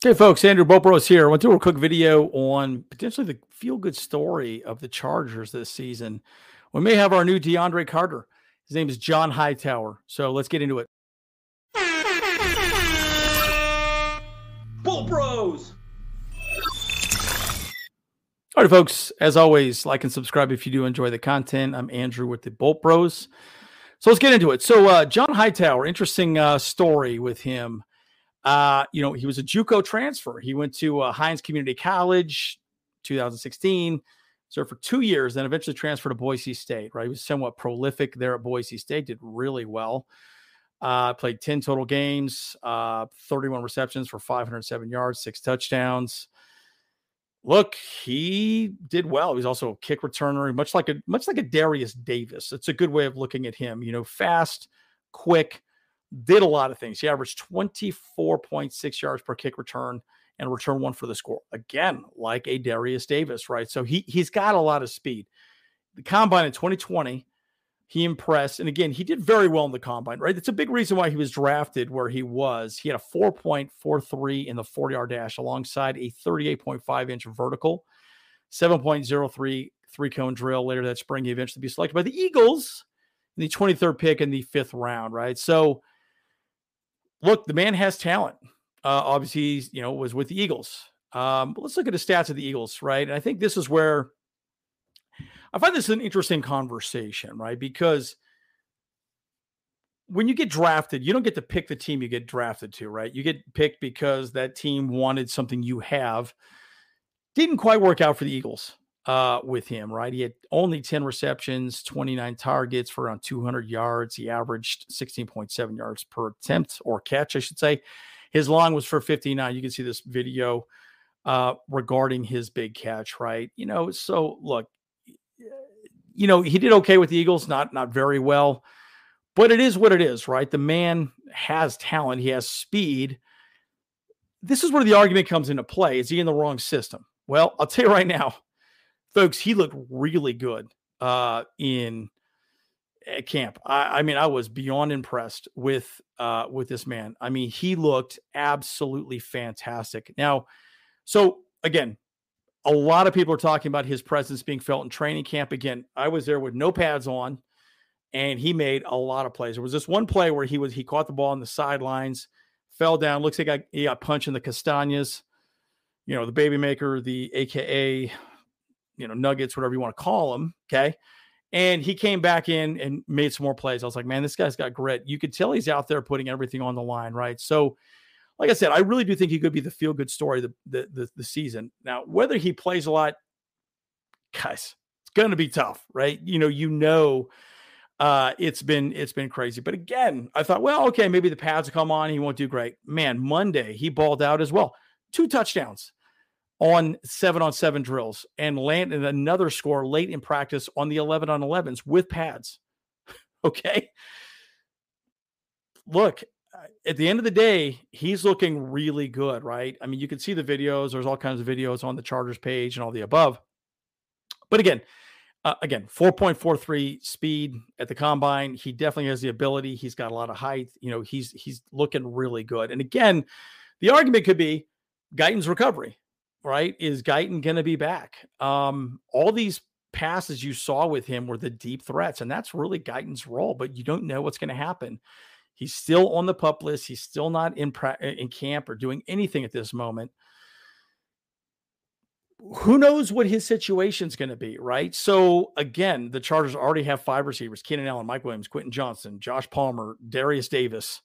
Hey folks, Andrew Bolt Bros here. I want to do a quick video on potentially the feel-good story of the Chargers this season. We may have our new DeAndre Carter. His name is John Hightower. So let's get into it. Bolt Bros. All right, folks. As always, like and subscribe if you do enjoy the content. I'm Andrew with the Bolt Bros. So let's get into it. So uh, John Hightower, interesting uh, story with him. Uh, you know, he was a JUCO transfer. He went to uh, Hinds Community College, 2016, served for two years, then eventually transferred to Boise State. Right, he was somewhat prolific there at Boise State. Did really well. Uh, played 10 total games, uh, 31 receptions for 507 yards, six touchdowns. Look, he did well. He's also a kick returner, much like a much like a Derius Davis. It's a good way of looking at him. You know, fast, quick, did a lot of things. He averaged 24.6 yards per kick return and return one for the score. Again, like a Derius Davis, right? So he he's got a lot of speed. The combine in 2020, he impressed. And again, he did very well in the combine, right? It's a big reason why he was drafted where he was. He had a 4.43 in the 40 yard dash alongside a 38.5 inch vertical, 7.03 three cone drill later that spring. He eventually be selected by the Eagles in the 23rd pick in the fifth round, right? So look, the man has talent. Uh, obviously, he's, you know, was with the Eagles. Um, but let's look at the stats of the Eagles, right? And I think this is where I find this an interesting conversation, right? Because when you get drafted, you don't get to pick the team you get drafted to, right? You get picked because that team wanted something you have. Didn't quite work out for the Eagles uh, with him, right? He had only 10 receptions, 29 targets for around 200 yards. He averaged 16.7 yards per attempt or catch, I should say. His long was for 59. You can see this video uh, regarding his big catch, right? You know, so look, you know, he did okay with the Eagles, not not very well, but it is what it is, right? The man has talent, he has speed. This is where the argument comes into play. Is he in the wrong system? Well, I'll tell you right now, folks, he looked really good uh, in camp. I, I, mean, I was beyond impressed with uh, with this man. I mean, he looked absolutely fantastic. Now, so again, a lot of people are talking about his presence being felt in training camp. Again, I was there with no pads on, and he made a lot of plays. There was this one play where he was he caught the ball on the sidelines, fell down. Looks like he got punched in the castañas. You know, the baby maker, the AKA you know, nuggets, whatever you want to call them. Okay. And he came back in and made some more plays. I was like, man, this guy's got grit. You could tell he's out there putting everything on the line, right? So, like I said, I really do think he could be the feel good story the, the, the the season. Now, whether he plays a lot, guys, it's going to be tough, right? You know, you know, uh, it's been it's been crazy. But again, I thought, well, okay, maybe the pads will come on. He won't do great. Man, Monday he balled out as well. Two touchdowns on seven on seven drills and landed another score late in practice on the 11 on 11s with pads. okay. Look, at the end of the day, he's looking really good, right? I mean, you can see the videos. There's all kinds of videos on the Chargers page and all the above. But again, uh, again, 4.43 speed at the combine. He definitely has the ability. He's got a lot of height. You know, he's he's looking really good. And again, the argument could be Guyton's recovery right? Is Guyton going to be back? Um, all these passes you saw with him were the deep threats, and that's really Guyton's role, but you don't know what's going to happen. He's still on the pup list. He's still not in pra- in camp or doing anything at this moment. Who knows what his situation is going to be, right? So again, the Chargers already have five receivers: Keenan Allen, Mike Williams, Quentin Johnston, Josh Palmer, Derius Davis.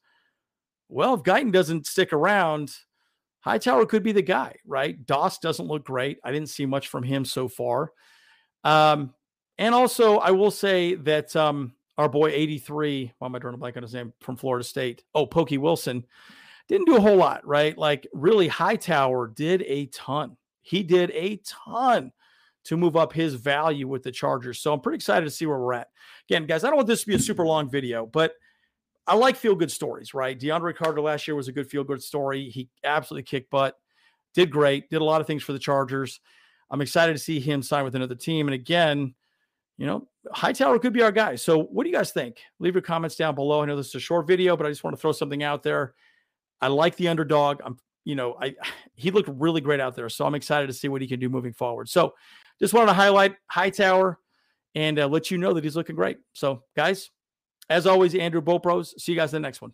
Well, if Guyton doesn't stick around, Hightower could be the guy, right? Doss doesn't look great. I didn't see much from him so far. Um, and also, I will say that um, our boy 83, why am I drawing a blank on his name from Florida State? Oh, Pokey Wilson didn't do a whole lot, right? Like, really, Hightower did a ton. He did a ton to move up his value with the Chargers. So I'm pretty excited to see where we're at. Again, guys, I don't want this to be a super long video, but I like feel good stories, right? DeAndre Carter last year was a good feel good story. He absolutely kicked butt, did great, did a lot of things for the Chargers. I'm excited to see him sign with another team. And again, you know, Hightower could be our guy. So, what do you guys think? Leave your comments down below. I know this is a short video, but I just want to throw something out there. I like the underdog. I'm, you know, I he looked really great out there, so I'm excited to see what he can do moving forward. So, just wanted to highlight Hightower and uh, let you know that he's looking great. So, guys, as always, Andrew Bolt Bros. See you guys in the next one.